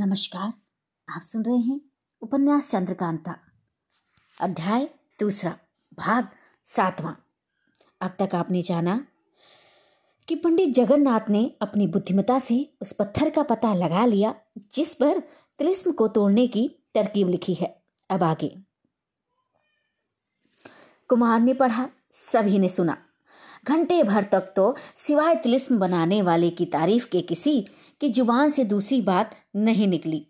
नमस्कार, आप सुन रहे हैं उपन्यास चंद्रकांता, अध्याय दूसरा, भाग सातवां। अब तक आपने जाना कि पंडित जगन्नाथ ने अपनी बुद्धिमता से उस पत्थर का पता लगा लिया, जिस पर तिलिस्म को तोड़ने की तरकीब लिखी है। अब आगे। कुमार ने पढ़ा, सभी ने सुना। घंटे भर तक तो सिवाय तिलिस्म बनाने वाले की तारीफ़ के किसी की ज़ुबान से दूसरी बात नहीं निकली।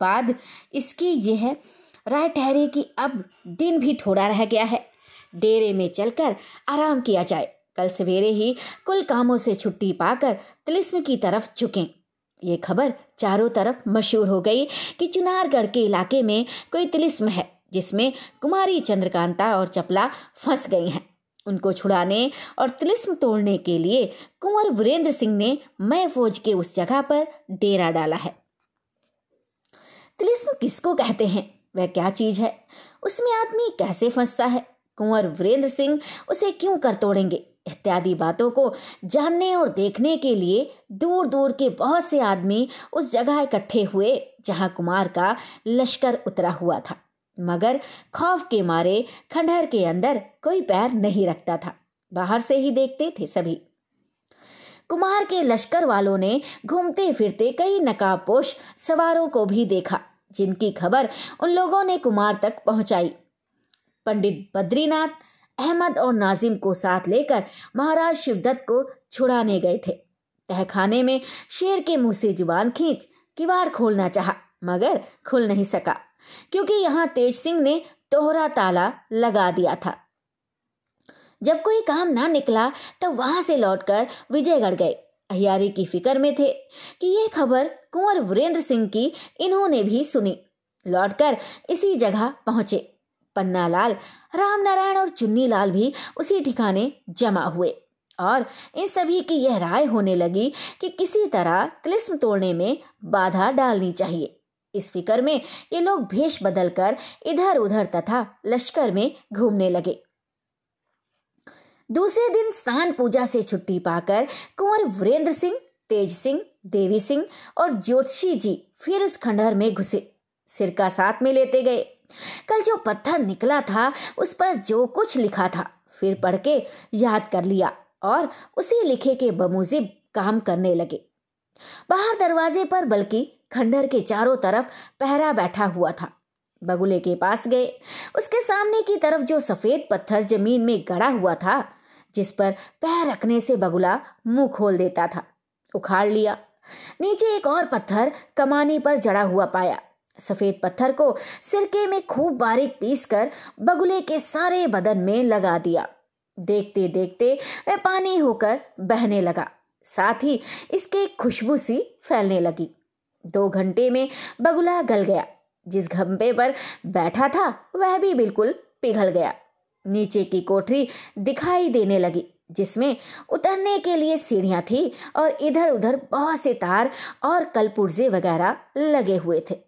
बाद इसकी यह राय ठहरे कि अब दिन भी थोड़ा रह गया है। डेरे में चलकर आराम किया जाए। कल सवेरे ही कुल कामों से छुट्टी पाकर तिलिस्म की तरफ़ झुकें। ये खबर चारों तरफ़ मशहूर हो गई कि चुनारगढ़ के इलाके में कोई तिलिस्म है, जिसमें कुमारी चंद्रकांता और चपला फंस गई हैं। उनको छुड़ाने और तिलिस्म तोड़ने के लिए कुंवर वीरेंद्र सिंह ने मय फौज के उस जगह पर डेरा डाला है। तिलिस्म किसको कहते हैं? वह क्या चीज़ है? उसमें आदमी कैसे फंसता है? कुंवर वीरेंद्र सिंह उसे क्यों कर तोड़ेंगे? इत्यादि बातों को जानने और देखने के लिए दूर दूर के बहुत से आदमी उस जगह इकट्ठे हुए जहाँ कुमार का लश्कर उतरा हुआ था। मगर खौफ के मारे खंडहर के अंदर कोई पैर नहीं रखता था। बाहर से ही देखते थे सभी। कुमार के लश्कर वालों ने घूमते फिरते कई नकाबपोश सवारों को भी देखा, जिनकी खबर उन लोगों ने कुमार तक पहुंचाई। पंडित बद्रीनाथ, अहमद और नाजिम को साथ लेकर महाराज शिवदत्त को छुड़ाने गए थे। तहखाने में शेर के मुँह से ज़ुबान खींच किवाड़ खोलना चाहा, मगर खुल नहीं सका। क्योंकि यहाँ तेज सिंह ने तोहरा ताला लगा दिया था। जब कोई काम ना निकला, तब वहाँ से लौटकर विजयगढ़ गए। अहियारी की फ़िक्र में थे कि यह खबर कुंवर वीरेंद्र सिंह की इन्होंने भी सुनी। लौटकर इसी जगह पहुँचे। पन्ना लाल राम नारायण और चुन्नी लाल भी उसी ठिकाने जमा हुए और इन सभी की यह राय होने लगी कि किसी तरह तिलिस्म तोड़ने में बाधा डालनी चाहिए। इस फ़िक्र में ये लोग भेष बदलकर इधर उधर तथा लश्कर में घूमने लगे। दूसरे दिन स्थान पूजा से छुट्टी पाकर कुंवर वीरेंद्र सिंह, तेज सिंह, देवी सिंह और ज्योतिषी जी फिर उस खंडहर में घुसे सिरका साथ में लेते गए। कल जो पत्थर निकला था, उस पर जो कुछ लिखा था, फिर पढ़ के याद कर लिया और उसी लिखे के बमुजिब काम करने लगे। बाहर दरवाजे पर बल्कि खंडर के चारों तरफ़ पहरा बैठा हुआ था। बगुले के पास गए। उसके सामने की तरफ़ जो सफ़ेद पत्थर ज़मीन में गड़ा हुआ था, जिस पर पैर रखने से बगुला मुँह खोल देता था। उखाड़ लिया। नीचे एक और पत्थर कमाने पर जड़ा हुआ पाया। सफ़ेद पत्थर को सिरके में खूब बारीक पीस कर बगुले के सारे बदन में लगा दिया। देखते देखते वह पानी होकर बहने लगा। साथ ही इसके खुशबू सी फैलने लगी। दो घंटे में बगुला गल गया। जिस घंपे पर बैठा था, वह भी बिल्कुल पिघल गया। नीचे की कोठरी दिखाई देने लगी, जिसमें उतरने के लिए सीढ़ियाँ थी और इधर उधर बहुत से तार और कलपुर्जे वगैरह लगे हुए थे।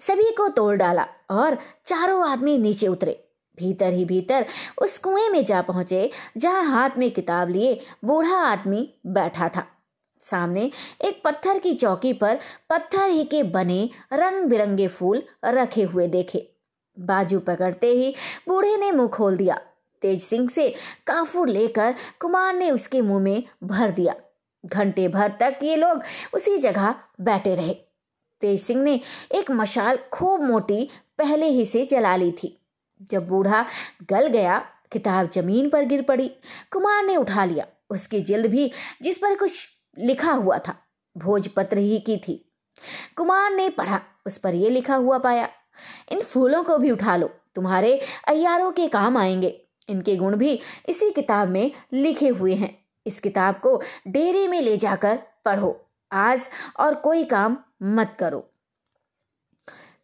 सभी को तोड़ डाला और चारों आदमी नीचे उतरे। भीतर ही भीतर उस कुएँ में जा पहुँचे, जहाँ हाथ में किताब लिए बूढ़ा आदमी बैठा था। सामने एक पत्थर की चौकी पर पत्थर ही के बने रंग बिरंगे फूल रखे हुए देखे। बाजू पकड़ते ही बूढ़े ने मुँह खोल दिया। तेज सिंह से काफूर लेकर कुमार ने उसके मुँह में भर दिया। घंटे भर तक ये लोग उसी जगह बैठे रहे। तेज सिंह ने एक मशाल खूब मोटी पहले ही से जला ली थी। जब बूढ़ा गल गया, किताब ज़मीन पर गिर पड़ी। कुमार ने उठा लिया। उसकी जिल्द भी जिस पर कुछ लिखा हुआ था। भोजपत्र ही की थी। कुमार ने पढ़ा, उस पर यह लिखा हुआ पाया, इन फूलों को भी उठा लो, तुम्हारे अयारों के काम आएँगे। इनके गुण भी इसी किताब में लिखे हुए हैं। इस किताब को डेरे में ले जाकर पढ़ो, आज और कोई काम मत करो।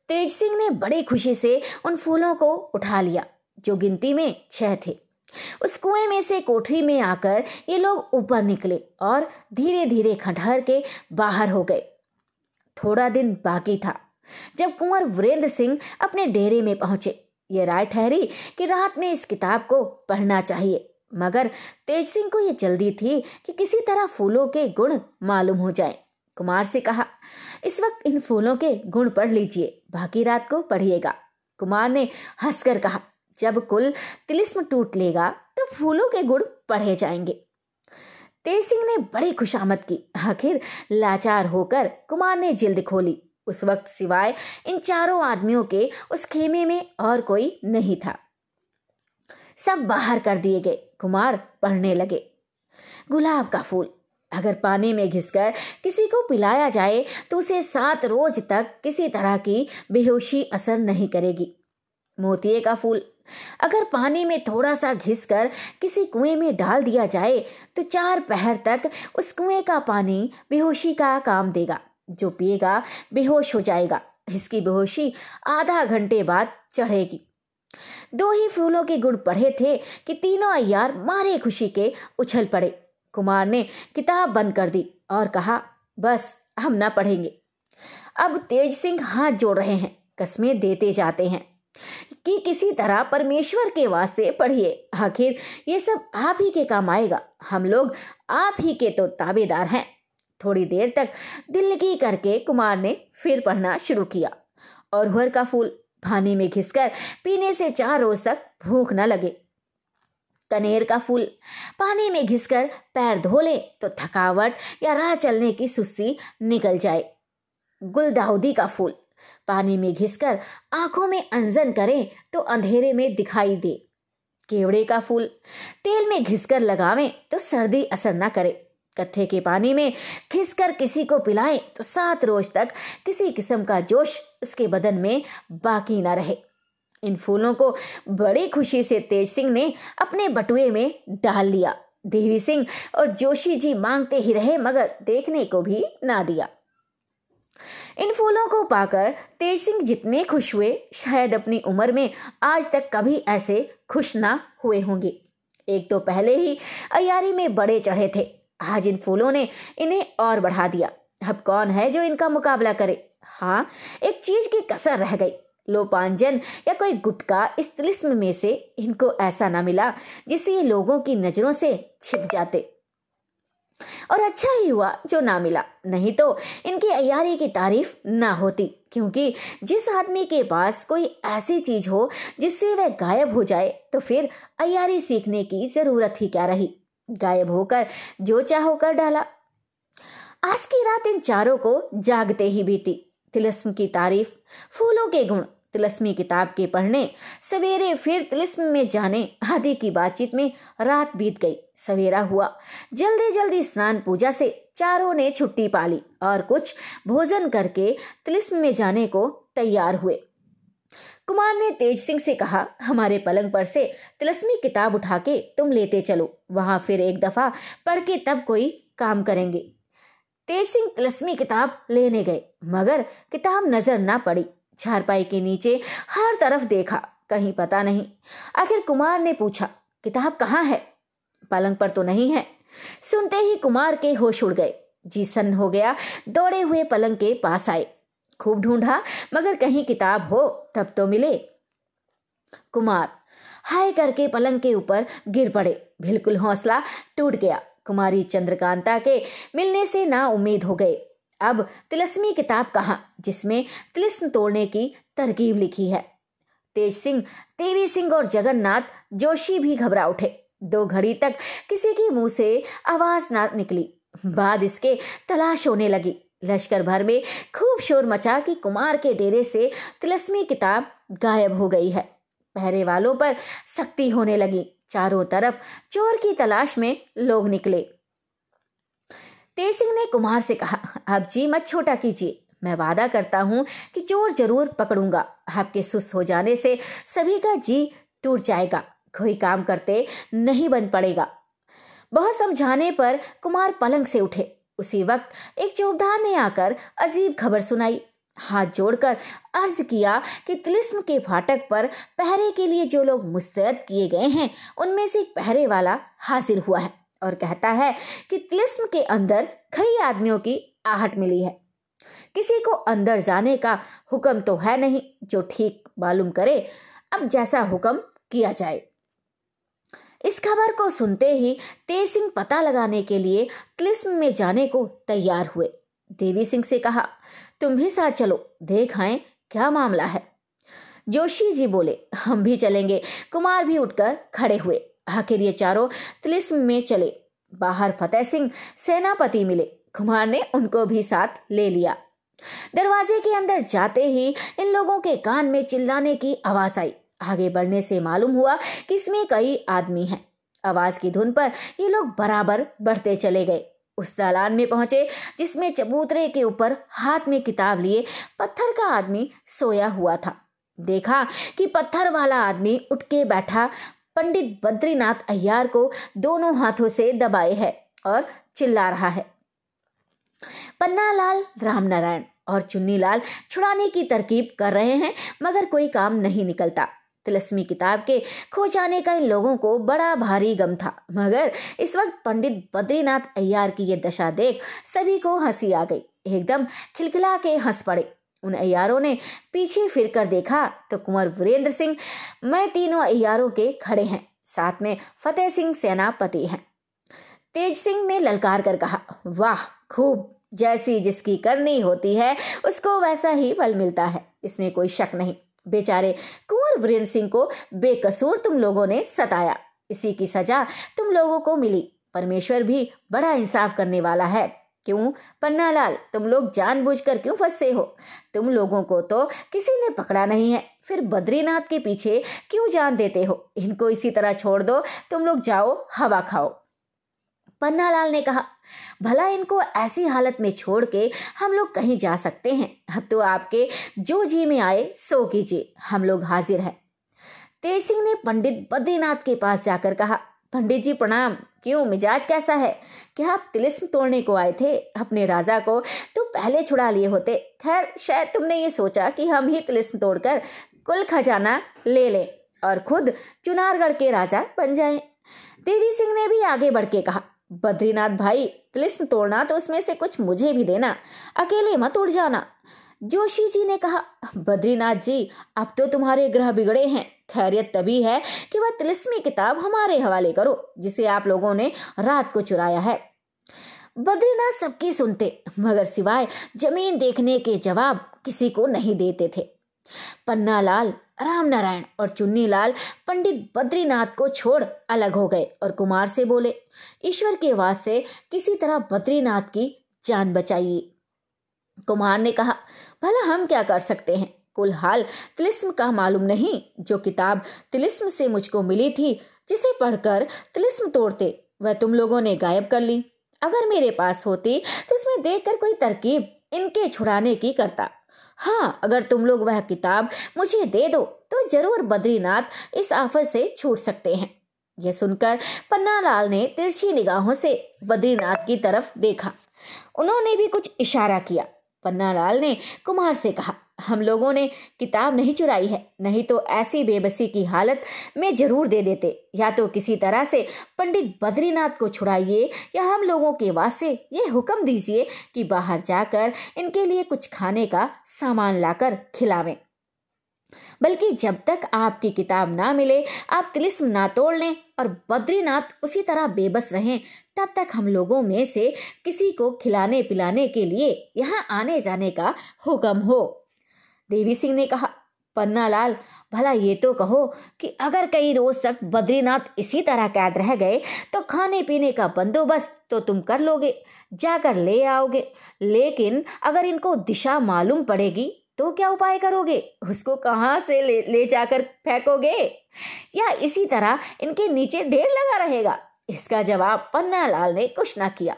तेज सिंह ने बड़ी खुशी से उन फूलों को उठा लिया, जो गिनती में छह थे। उस कुएँ में से कोठरी में आकर ये लोग ऊपर निकले और धीरे धीरे खंडहर के बाहर हो गए। थोड़ा दिन बाकी था जब कुंवर वीरेंद्र सिंह अपने डेरे में पहुँचे। ये राय ठहरी कि रात में इस किताब को पढ़ना चाहिए, मगर तेज सिंह को यह जल्दी थी कि किसी तरह फूलों के गुण मालूम हो जाए। कुमार से कहा, इस वक्त इन फूलों के गुण पढ़ लीजिए, बाकी रात को पढ़िएगा। कुमार ने हंसकर कहा जब कुल तिलिस्म टूट लेगा तो फूलों के गुण पढ़े जाएँगे। तेज सिंह ने बड़ी खुशामद की। आखिर लाचार होकर कुमार ने जिल्द खोली। उस वक्त सिवाय इन चारों आदमियों के उस खेमे में और कोई नहीं था। सब बाहर कर दिए गए। कुमार पढ़ने लगे। गुलाब का फूल। अगर पानी में घिसकर किसी को पिलाया जाए तो उसे सात रोज तक किसी तरह की बेहोशी असर नहीं करेगी। मोतिये का फूल। अगर पानी में थोड़ा सा घिसकर किसी कुएँ में डाल दिया जाए तो चार पहर तक उस कुएँ का पानी बेहोशी का काम देगा, जो पिएगा, बेहोश हो जाएगा। इसकी बेहोशी आधा घंटे बाद चढ़ेगी। दो ही फूलों के गुण पढ़े थे कि तीनों अयार मारे खुशी के उछल पड़े। कुमार ने किताब बंद कर दी और कहा, बस, हम ना पढ़ेंगे। अब तेज सिंह हाथ जोड़ रहे हैं, कस्में देते जाते हैं। कि किसी तरह परमेश्वर के वास्ते पढ़िए। आखिर ये सब आप ही के काम आएगा। हम लोग आप ही के तो ताबेदार हैं। थोड़ी देर तक दिल की करके कुमार ने फिर पढ़ना शुरू किया। और हुर का फूल पानी में घिसकर पीने से चार रोज तक भूख न लगे। कनेर का फूल पानी में घिसकर पैर धो ले तो थकावट या राह चलने की सुस्ती निकल जाए। गुलदाउदी का फूल पानी में घिसकर आँखों में अंजन करें तो अंधेरे में दिखाई दे। केवड़े का फूल। तेल में घिसकर लगावें तो सर्दी असर न करे। कत्थे के पानी में खिसकर किसी को पिलाएँ तो सात रोज तक किसी किस्म का जोश उसके बदन में बाकी ना रहे। इन फूलों को बड़ी खुशी से तेज सिंह ने अपने बटुए में डाल लिया। देवी सिंह और जोशी जी मांगते ही रहे मगर देखने को भी ना दिया। इन फूलों को पाकर तेज सिंह जितने खुश हुए, शायद अपनी उम्र में आज तक कभी ऐसे खुश ना हुए होंगे। एक तो पहले ही अयारी में बड़े चढ़े थे। आज इन फूलों ने इन्हें और बढ़ा दिया। अब कौन है जो इनका मुकाबला करे? हाँ एक चीज़ की कसर रह गई। लोपांजन या कोई गुटका इस तिलिस्म में से इनको ऐसा ना मिला जिससे ये लोगों की नज़रों से छिप जाते। और अच्छा ही हुआ जो ना मिला। नहीं तो इनकी अयारी की तारीफ़ ना होती, क्योंकि जिस आदमी के पास कोई ऐसी चीज़ हो जिससे वह गायब हो जाए तो फिर अयारी सीखने की ज़रूरत ही क्या रही? गायब होकर जो चाहो कर डाला। आज की रात इन चारों को जागते ही बीती। तिलस्म की तारीफ़, फूलों के गुण तिलस्मी किताब के पढ़ने, सवेरे फिर तिलस्म में जाने, आदि की बातचीत में रात बीत गई। सवेरा हुआ। जल्दी जल्दी स्नान पूजा से चारों ने छुट्टी पाली और कुछ भोजन करके तिलिस्म में जाने को तैयार हुए। कुमार ने तेज सिंह से कहा, हमारे पलंग पर से तिलस्मी किताब उठा के तुम लेते चलो। वहाँ फिर एक दफ़ा पढ़ के तब कोई काम करेंगे। तेज सिंह तिलस्मी किताब लेने गए, मगर किताब नज़र ना पड़ी। चारपाई के नीचे हर तरफ़ देखा, कहीं पता नहीं। आखिर कुमार ने पूछा, किताब कहाँ है? पलंग पर तो नहीं है। सुनते ही कुमार के होश उड़ गए। जी सन्न हो गया, दौड़े हुए पलंग के पास आए। खूब ढूंढा, मगर कहीं किताब हो, तब तो मिले। कुमार, हाय करके पलंग के ऊपर गिर पड़े। बिल्कुल हौसला टूट गया। कुमारी चंद्रकांता के मिलने से ना उम्मीद हो गए। अब तिलस्मी किताब कहा, जिसमें तिलस्म तोड़ने की तरकीब लिखी है। तेज सिंह, देवी सिंह और जगन्नाथ जोशी भी घबरा उठे। दो घड़ी तक किसी की मुँह से आवाज़ ना निकली। बाद इसके तलाश होने लगी। लश्कर भर में खूब शोर मचा कि कुमार के डेरे से तिलस्मी किताब गायब हो गई है। पहरे वालों पर सख्ती होने लगी। चारों तरफ़ चोर की तलाश में लोग निकले। तेज सिंह ने कुमार से कहा, अब जी मत छोटा कीजिए। मैं वादा करता हूँ कि चोर ज़रूर पकड़ूँगा। आपके सुस्त हो जाने से सभी का जी टूट जाएगा। कोई काम करते नहीं बन पड़ेगा। बहुत समझाने पर कुमार पलंग से उठे। उसी वक्त एक चौबदार ने आकर अजीब खबर सुनाई। हाथ जोड़कर अर्ज़ किया कि तिलिस्म के फाटक पर पहरे के लिए जो लोग मुस्तैद किए गए हैं, उनमें से एक पहरे वाला हाजिर हुआ है। और कहता है कि तिलिस्म के अंदर कई आदमियों की आहट मिली है। किसी को अंदर जाने का हुक्म तो है नहीं, जो ठीक मालूम करे, अब जैसा हुक्म किया जाए। इस खबर को सुनते ही तेज सिंह पता लगाने के लिए तिलिस्म में जाने को तैयार हुए। देवी सिंह से कहा, तुम भी साथ चलो, देख आए क्या मामला है। जोशी जी बोले, हम भी चलेंगे। कुमार भी उठकर खड़े हुए। आखिर ये चारों तिलिस्म में चले। बाहर फतेह सिंह सेनापति मिले। कुमार ने उनको भी साथ ले लिया। दरवाजे के अंदर जाते ही इन लोगों के कान में चिल्लाने की आवाज़ आई। आगे बढ़ने से मालूम हुआ कि इसमें कई आदमी हैं। आवाज़ की धुन पर ये लोग बराबर बढ़ते चले गए। उस दालान में पहुँचे, जिसमें चबूतरे के ऊपर हाथ में किताब लिए पत्थर का आदमी सोया हुआ था। देखा कि पत्थर वाला आदमी उठ के बैठा पंडित बद्रीनाथ अय्यार को दोनों हाथों से दबाए है और चिल्ला रहा है। पन्नालाल, रामनारायण और चुन्नीलाल छुड़ाने की तरकीब कर रहे हैं, मगर कोई काम नहीं निकलता। तिलस्मी किताब के खो जाने का इन लोगों को बड़ा भारी गम था, मगर इस वक्त पंडित बद्रीनाथ अय्यार की ये दशा देख सभी को हँसी आ गई। एकदम खिलखिला के हंस पड़े। उन अयारों ने पीछे फिर कर देखा तो कुंवर वीरेंद्र सिंह, मैं तीनों अयारों के खड़े हैं, साथ में फतेह सिंह सेनापति हैं। तेज सिंह ने ललकार कर कहा, वाह, खूब, जैसी जिसकी करनी होती है, उसको वैसा ही फल मिलता है, इसमें कोई शक नहीं। बेचारे, कुंवर वीरेंद्र सिंह को बेकसूर तुम लोगों ने सताया, इसी की सजा तुम लोगों को मिली, परमेश्वर भी बड़ा इंसाफ करने वाला है। क्यों? पन्नालाल, तुम लोग जानबूझकर क्यों फंसे हो? तुम लोगों को तो किसी ने पकड़ा नहीं है। फिर बद्रीनाथ के पीछे क्यों जान देते हो? इनको इसी तरह छोड़ दो। तुम लोग जाओ, हवा खाओ। पन्नालाल ने कहा, भला इनको ऐसी हालत में छोड़ के हम लोग कहीं जा सकते हैं? अब तो आपके जो जी में आए, सो कीजिए। हम लोग हाजिर हैं। तेज सिंह ने पंडित बद्रीनाथ के पास जाकर कहा पंडित जी प्रणाम। क्यों? मिजाज कैसा है? क्या आप तिलिस्म तोड़ने को आए थे अपने राजा को? तो पहले छुड़ा लिए होते। खैर, शायद तुमने ये सोचा कि हम ही तिलिस्म तोड़कर कुल खजाना ले लें और खुद चुनारगढ़ के राजा बन जाएँ। देवी सिंह ने भी आगे बढ़ के कहा, बद्रीनाथ भाई, तिलिस्म तोड़ना तो उसमें से कुछ मुझे भी देना, अकेले मत उड़ जाना। जोशी जी ने कहा, बद्रीनाथ जी, अब तो तुम्हारे ग्रह बिगड़े हैं। खैरियत तभी है कि वह तिलिस्मी किताब हमारे हवाले करो, जिसे आप लोगों ने रात को चुराया है। बद्रीनाथ सबकी सुनते, मगर सिवाय ज़मीन देखने के जवाब किसी को नहीं देते थे। पन्नालाल राम नारायण और चुन्नी लाल पंडित बद्रीनाथ को छोड़ अलग हो गए और कुमार से बोले, ईश्वर के वास से किसी तरह बद्रीनाथ की जान बचाइए। कुमार ने कहा, भला हम क्या कर सकते हैं? कुल हाल तिलिस्म का मालूम नहीं, जो किताब तिलिस्म से मुझको मिली थी, जिसे पढ़कर तिलिस्म तोड़ते, वह तुम लोगों ने गायब कर ली। अगर मेरे पास होती तो इसमें देखकर कोई तरकीब इनके छुड़ाने की करता। हाँ अगर तुम लोग वह किताब मुझे दे दो तो ज़रूर बद्रीनाथ इस आफत से छूट सकते हैं। यह सुनकर पन्नालाल ने तिरछी निगाहों से बद्रीनाथ की तरफ़ देखा। उन्होंने भी कुछ इशारा किया। पन्नालाल ने कुमार से कहा हम लोगों ने किताब नहीं चुराई है, नहीं तो ऐसी बेबसी की हालत में ज़रूर दे देते। या तो किसी तरह से पंडित बद्रीनाथ को छुड़ाइए, या हम लोगों के वास्ते ये हुक्म दीजिए कि बाहर जाकर इनके लिए कुछ खाने का सामान लाकर खिलावें। बल्कि जब तक आपकी किताब ना मिले, आप तिलिस्म ना तोड़ लें और बद्रीनाथ उसी तरह बेबस रहें, तब तक हम लोगों में से किसी को खिलाने पिलाने के लिए यहाँ आने जाने का हुक्म हो। देवी सिंह ने कहा, पन्नालाल, भला ये तो कहो कि अगर कई रोज तक बद्रीनाथ इसी तरह कैद रह गए तो खाने पीने का बंदोबस्त तो तुम कर लोगे, जाकर ले आओगे। लेकिन अगर इनको दिशा मालूम पड़ेगी तो क्या उपाय करोगे? उसको कहाँ से ले ले जाकर फेंकोगे? या इसी तरह इनके नीचे ढेर लगा रहेगा? इसका जवाब पन्नालाल ने कुछ ना किया।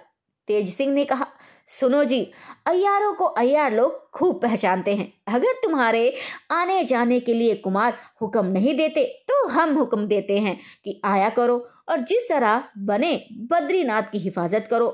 तेज सिंह ने कहा सुनो जी अयारों को अयार लोग खूब पहचानते हैं। अगर तुम्हारे आने जाने के लिए कुमार हुक्म नहीं देते तो हम हुक्म देते हैं कि आया करो और जिस तरह बने बद्रीनाथ की हिफाजत करो।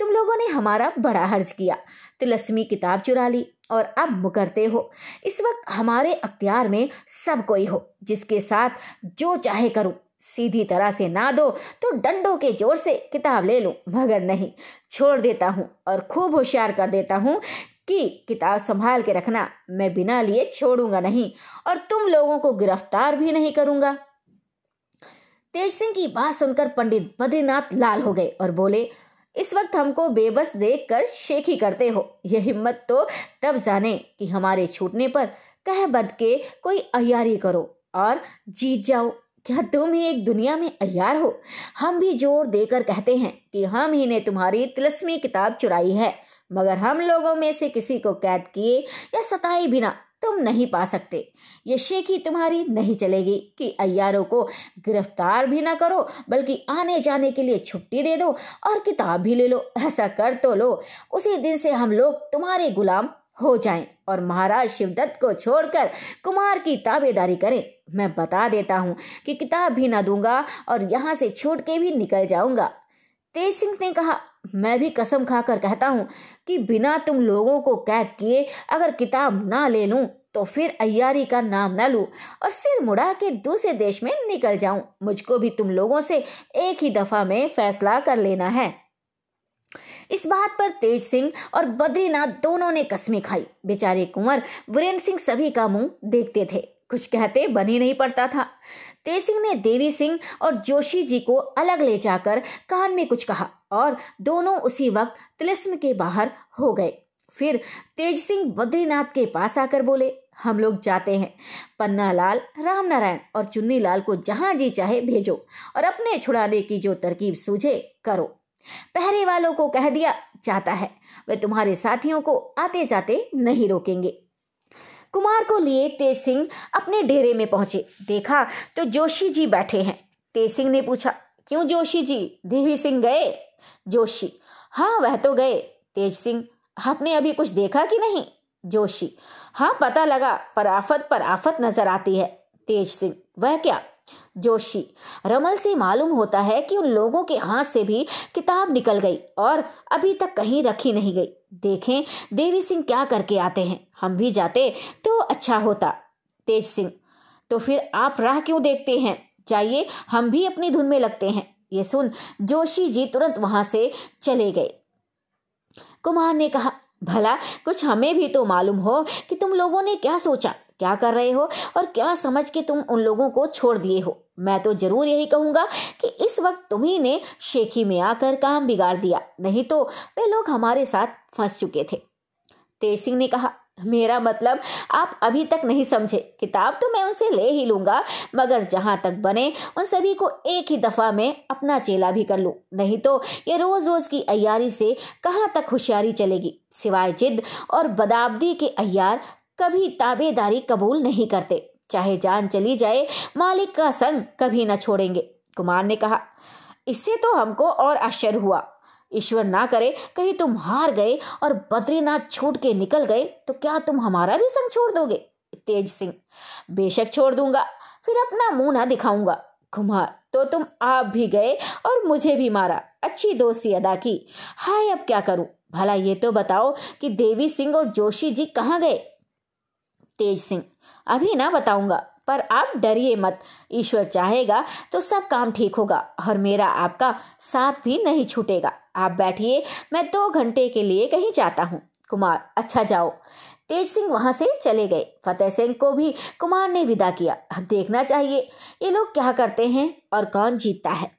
तुम लोगों ने हमारा बड़ा हर्ज किया, तिलस्मी किताब चुरा ली और अब मुकरते हो। इस वक्त हमारे अख्तियार में सब कोई हो, जिसके साथ जो चाहे करूँ। सीधी तरह से ना दो तो डंडों के ज़ोर से किताब ले लो, मगर नहीं। छोड़ देता हूँ और खूब होशियार कर देता हूँ कि किताब संभाल के रखना मैं बिना लिए छोड़ूँगा नहीं और तुम लोगों को गिरफ़्तार भी नहीं करूँगा। तेज सिंह की बात सुनकर पंडित बद्रीनाथ लाल हो गए और बोले, इस वक्त हमको बेबस देखकर शेखी करते हो। यह हिम्मत तो तब जाने कि हमारे छूटने पर कह बद के कोई अयारी करो और जीत जाओ। क्या तुम ही एक दुनिया में अयार हो? हम भी ज़ोर देकर कहते हैं कि हम ही ने तुम्हारी तिलस्मी किताब चुराई है, मगर हम लोगों में से किसी को कैद किए या सताए बिना तुम नहीं पा सकते। ये शेखी तुम्हारी नहीं चलेगी कि अयारों को गिरफ़्तार भी ना करो, बल्कि आने जाने के लिए छुट्टी दे दो और किताब भी ले लो। ऐसा कर तो लो। उसी दिन से हम लोग तुम्हारे गुलाम हो जाएँ और महाराज शिवदत्त को छोड़कर कुमार की ताबेदारी करें। मैं बता देता हूँ कि किताब भी ना दूँगा और यहाँ से छोड़ के भी निकल जाऊँगा। तेज सिंह ने कहा, मैं भी कसम खाकर कहता हूँ कि बिना तुम लोगों को कैद किए अगर किताब ना ले लूँ तो फिर अयारी का नाम ना लूँ और सिर मुड़ा के दूसरे देश में निकल जाऊँ। मुझको भी तुम लोगों से एक ही दफ़ा में फैसला कर लेना है। इस बात पर तेज सिंह और बद्रीनाथ दोनों ने कस्में खाई। बेचारे कुंवर वीरेंद्र सिंह सभी का मुँह देखते थे। कुछ कहते बन ही नहीं पड़ता था। तेज सिंह ने देवी सिंह और जोशी जी को अलग ले जाकर कान में कुछ कहा और दोनों उसी वक्त तिलिस्म के बाहर हो गए। फिर तेज सिंह बद्रीनाथ के पास आकर बोले, हम लोग जाते हैं। पन्ना लाल राम नारायण और चुन्नी लाल को जहाँ जी चाहे भेजो और अपने छुड़ाने की जो तरकीब सूझे, करो। पहरे वालों को कह दिया जाता है। वे तुम्हारे साथियों को आते जाते नहीं रोकेंगे। कुमार को लिए तेज सिंह अपने डेरे में पहुँचे। देखा तो जोशी जी बैठे हैं। तेज सिंह ने पूछा, क्यों जोशी जी? देवी सिंह गए? जोशी हाँ वह तो गए। तेज सिंह, आपने अभी कुछ देखा कि नहीं? जोशी हाँ पता लगा, पर आफत पर आफत नज़र आती है। तेज सिंह, वह क्या? जोशी। रमल से मालूम होता है कि उन लोगों के हाथ से भी किताब निकल गई और अभी तक कहीं रखी नहीं गई। देखें, देवी सिंह क्या करके आते हैं? हम भी जाते तो अच्छा होता। तेज सिंह तो फिर आप राह क्यों देखते हैं? चाहिए हम भी अपनी धुन में लगते हैं। ये सुन, जोशी जी तुरंत वहाँ से चले गए। कुमार ने कहा, भला, कुछ हमें भी तो मालूम हो कि तुम लोगों ने क्या सोचा, क्या कर रहे हो और क्या समझ के तुम उन लोगों को छोड़ दिए हो। मैं तो ज़रूर यही कहूँगा कि इस वक्त तुम्ही ने शेखी में आकर काम बिगाड़ दिया। नहीं तो वे लोग हमारे साथ फंस चुके थे। तेज सिंह ने कहा, मेरा मतलब आप अभी तक नहीं समझे। किताब तो मैं उनसे ले ही लूँगा, मगर जहाँ तक बने, उन सभी को एक ही दफ़ा में अपना चेला भी कर लूँ। नहीं तो ये रोज रोज की अयारी से कहाँ तक होशियारी चलेगी? सिवाय जिद और बदाबदी के अयार कभी ताबेदारी कबूल नहीं करते। चाहे जान चली जाए, मालिक का संग कभी न छोड़ेंगे, कुमार ने कहा। इससे तो हमको और आश्चर्य हुआ। ईश्वर ना करे, कहीं तुम हार गए और बद्रीनाथ छूट के निकल गए तो क्या तुम हमारा भी संग छोड़ दोगे? तेज सिंह। बेशक छोड़ दूँगा, फिर अपना मुँह ना दिखाऊँगा। कुमार तो तुम आप भी गए और मुझे भी मारा। अच्छी दोस्ती अदा की। हाय, अब क्या करूँ? भला ये तो बताओ कि देवी सिंह और जोशी जी कहाँ गए? तेज सिंह। अभी ना बताऊँगा, पर आप डरिए मत। ईश्वर चाहेगा तो सब काम ठीक होगा और मेरा आपका साथ भी नहीं छूटेगा। आप बैठिए, मैं दो घंटे के लिए कहीं जाता हूँ। कुमार अच्छा जाओ। तेज सिंह वहाँ से चले गए। फतेह सिंह को भी कुमार ने विदा किया। अब देखना चाहिए, ये लोग क्या करते हैं और कौन जीतता है।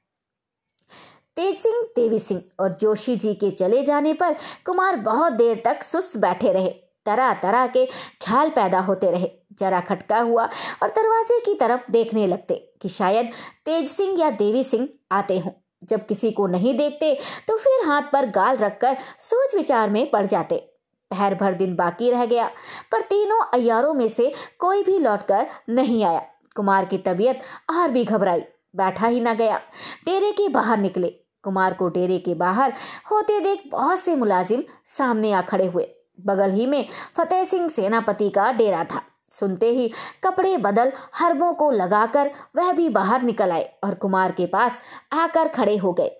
तेज सिंह, देवी सिंह और जोशी जी के चले जाने पर कुमार बहुत देर तक सुस्त बैठे रहे। तरह तरह के ख्याल पैदा होते रहे। जरा खटका हुआ और दरवाजे की तरफ़ देखने लगते कि शायद तेज सिंह या देवी सिंह आते हों। जब किसी को नहीं देखते तो फिर हाथ पर गाल रखकर सोच विचार में पड़ जाते। पहर भर दिन बाकी रह गया, पर तीनों अयारों में से कोई भी लौटकर नहीं आया। कुमार की तबीयत और भी घबराई, बैठा ही ना गया। डेरे के बाहर निकले। कुमार को डेरे के बाहर होते देख बहुत से मुलाजिम सामने आ खड़े हुए। बगल ही में फतेह सिंह सेनापति का डेरा था। सुनते ही कपड़े बदल हरबों को लगाकर वह भी बाहर निकल आए और कुमार के पास आकर खड़े हो गए।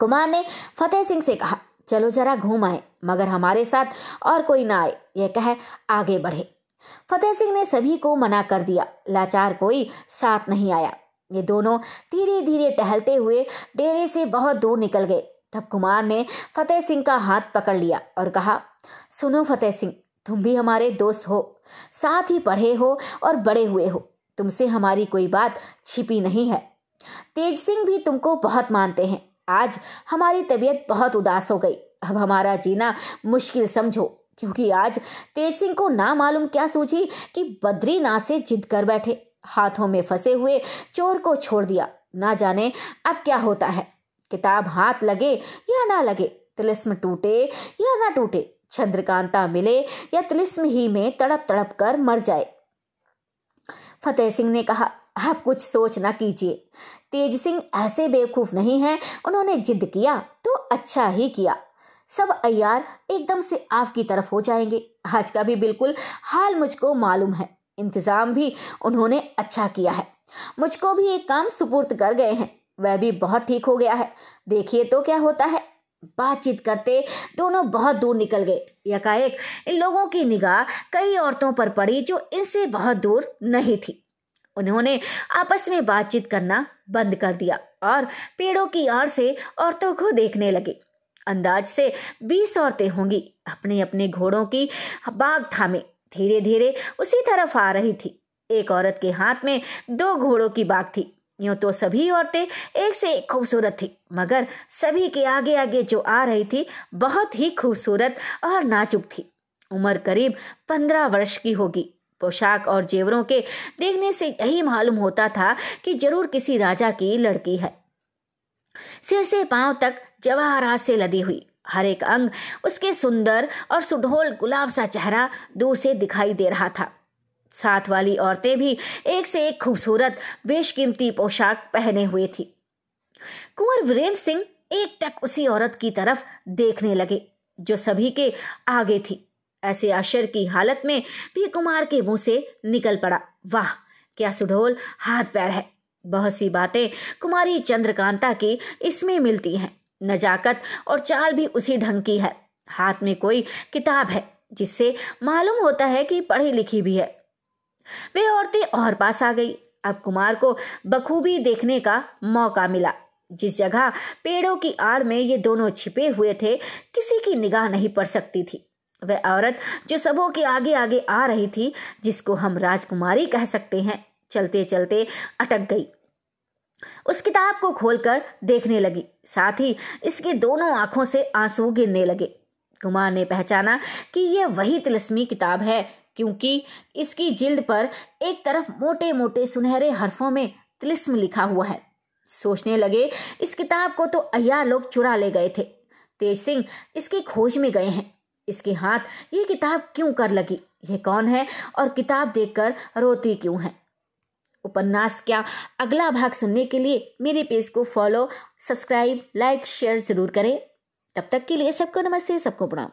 कुमार ने फतेह सिंह से कहा, चलो जरा घूम आए, मगर हमारे साथ और कोई ना आए, यह कह आगे बढ़े। फतेह सिंह ने सभी को मना कर दिया, लाचार कोई साथ नहीं आया। ये दोनों धीरे धीरे टहलते हुए डेरे से बहुत दूर निकल गए। तब कुमार ने फतेह सिंह का हाथ पकड़ लिया और कहा, सुनो फतेह सिंह तुम भी हमारे दोस्त हो, साथ ही पढ़े हो और बड़े हुए हो। तुमसे हमारी कोई बात छिपी नहीं है। तेज सिंह भी तुमको बहुत मानते हैं। आज हमारी तबीयत बहुत उदास हो गई। अब हमारा जीना मुश्किल समझो, क्योंकि आज तेज सिंह को ना मालूम क्या सोची कि बद्रीनाथ से जिद कर बैठे। हाथों में फंसे हुए चोर को छोड़ दिया। ना जाने अब क्या होता है। किताब हाथ लगे या ना लगे, तिलस्म टूटे या ना टूटे चंद्रकांता मिले या तिलिस्म ही में तड़प तड़प कर मर जाए। फतेह सिंह ने कहा, आप कुछ सोच ना कीजिए। तेज सिंह ऐसे बेवकूफ़ नहीं हैं। उन्होंने जिद किया तो अच्छा ही किया। सब अयार एकदम से आप की तरफ़ हो जाएँगे। आज का भी बिल्कुल हाल मुझको मालूम है। इंतज़ाम भी उन्होंने अच्छा किया है। मुझको भी एक काम सुपुर्द कर गए हैं। वह भी बहुत ठीक हो गया है। देखिए तो क्या होता है। बातचीत करते दोनों बहुत दूर निकल गए। यकाएक, इन लोगों की निगाह कई औरतों पर पड़ी जो इनसे बहुत दूर नहीं थी। उन्होंने आपस में बातचीत करना बंद कर दिया और पेड़ों की आड़ से औरतों को देखने लगे। अंदाज से बीस औरतें होंगी अपने अपने घोड़ों की बाग थामे। धीरे धीरे उसी तरफ़ आ रही थी। एक औरत के हाथ में दो घोड़ों की बाग थी। यूँ तो सभी औरतें एक से एक खूबसूरत थी, मगर सभी के आगे आगे जो आ रही थी, बहुत ही खूबसूरत और नाजुक थी। उम्र करीब पंद्रह वर्ष की होगी। पोशाक और जेवरों के देखने से यही मालूम होता था कि ज़रूर किसी राजा की लड़की है। सिर से पाँव तक जवाहरात से लदी हुई। हर एक अंग उसके सुंदर और सुडोल गुलाब सा चेहरा दूर से दिखाई दे रहा था। साथ वाली औरतें भी एक से एक खूबसूरत, बेशकीमती पोशाक पहने हुए थी। कुंवर वीरेंद्र सिंह एक टक उसी औरत की तरफ़ देखने लगे, जो सभी के आगे थी। ऐसे आश्चर्य की हालत में भी कुमार के मुँह से निकल पड़ा, वाह, क्या सुडोल हाथ पैर है। बहुत सी बातें कुमारी चंद्रकांता की इसमें मिलती हैं। नजाकत और चाल भी उसी ढंग की है। हाथ में कोई किताब है, जिससे मालूम होता है कि पढ़ी लिखी भी है। वे औरतें और पास आ गई। अब कुमार को बखूबी देखने का मौका मिला। जिस जगह पेड़ों की आड़ में ये दोनों छिपे हुए थे, किसी की निगाह नहीं पड़ सकती थी। वह औरत जो सबों के आगे आगे आ रही थी, जिसको हम राजकुमारी कह सकते हैं चलते चलते अटक गई। उस किताब को खोलकर देखने लगी। साथ ही इसके दोनों आँखों से आँसू गिरने लगे। कुमार ने पहचाना कि यह वही तिलस्मी किताब है क्योंकि इसकी जिल्द पर एक तरफ़ मोटे मोटे सुनहरे हरफों में तिलिस्म लिखा हुआ है। सोचने लगे, इस किताब को तो अयार लोग चुरा ले गए थे। तेज सिंह इसकी खोज में गए हैं। इसके हाथ ये किताब क्यों कर लगी? ये कौन है और किताब देखकर रोती क्यों है? उपन्यास क्या? अगला भाग सुनने के लिए मेरे पेज को फॉलो सब्सक्राइब लाइक शेयर ज़रूर करें। तब तक के लिए सबको नमस्ते, सबको प्रणाम।